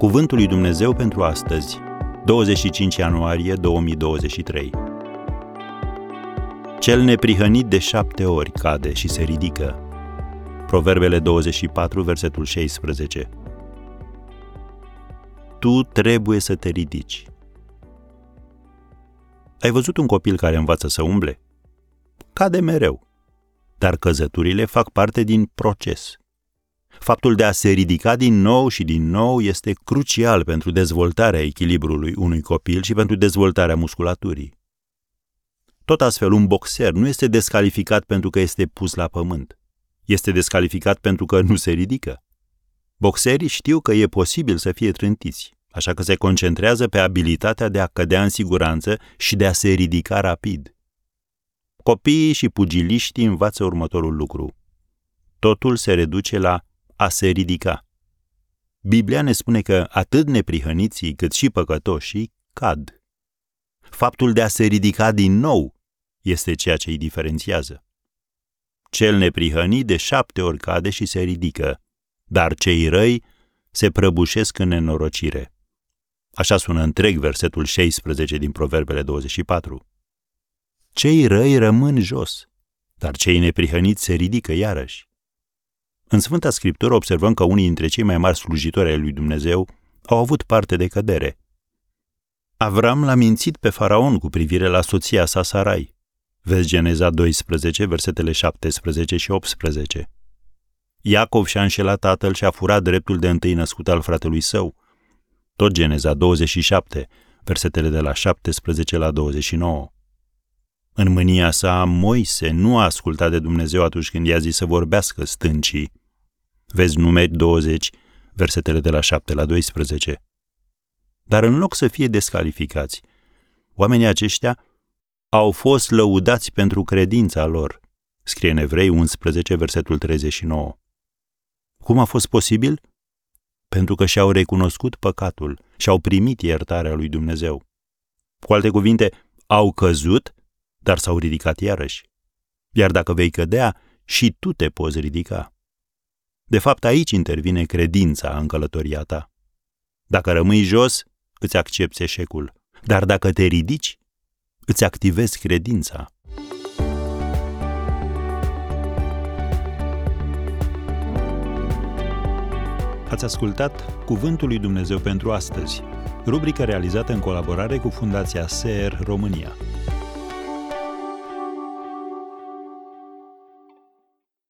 Cuvântul lui Dumnezeu pentru astăzi, 25 ianuarie 2023. Cel neprihănit de șapte ori cade și se ridică. Proverbele 24, versetul 16. Tu trebuie să te ridici. Ai văzut un copil care învață să umble? Cade mereu. Dar căzăturile fac parte din proces. Faptul de a se ridica din nou și din nou este crucial pentru dezvoltarea echilibrului unui copil și pentru dezvoltarea musculaturii. Tot astfel, un boxer nu este descalificat pentru că este pus la pământ. Este descalificat pentru că nu se ridică. Boxerii știu că e posibil să fie trântiți, așa că se concentrează pe abilitatea de a cădea în siguranță și de a se ridica rapid. Copiii și pugiliștii învață următorul lucru. Totul se reduce la a se ridica. Biblia ne spune că atât neprihăniții cât și păcătoșii cad. Faptul de a se ridica din nou este ceea ce îi diferențiază. Cel neprihănit de șapte ori cade și se ridică, dar cei răi se prăbușesc în nenorocire. Așa sună întreg versetul 16 din Proverbele 24. Cei răi rămân jos, dar cei neprihăniți se ridică iarăși. În Sfânta Scriptură observăm că unii dintre cei mai mari slujitori ai lui Dumnezeu au avut parte de cădere. Avram l-a mințit pe faraon cu privire la soția sa Sarai. Vezi Geneza 12, versetele 17 și 18. Iacov și-a înșelat tatăl și a furat dreptul de întâi născut al fratelui său. Tot Geneza 27, versetele de la 17 la 29. În mânia sa, Moise nu a ascultat de Dumnezeu atunci când i-a zis să vorbească stâncii. Vezi numeri 20, versetele de la 7 la 12. Dar în loc să fie descalificați, oamenii aceștia au fost lăudați pentru credința lor, scrie în Evrei 11, versetul 39. Cum a fost posibil? Pentru că și-au recunoscut păcatul și au primit iertarea lui Dumnezeu. Cu alte cuvinte, au căzut, dar s-au ridicat iarăși. Iar dacă vei cădea, și tu te poți ridica. De fapt, aici intervine credința în călătoria ta. Dacă rămâi jos, îți accepti eșecul. Dar dacă te ridici, îți activezi credința. Ați ascultat Cuvântul lui Dumnezeu pentru astăzi, rubrica realizată în colaborare cu Fundația SER România.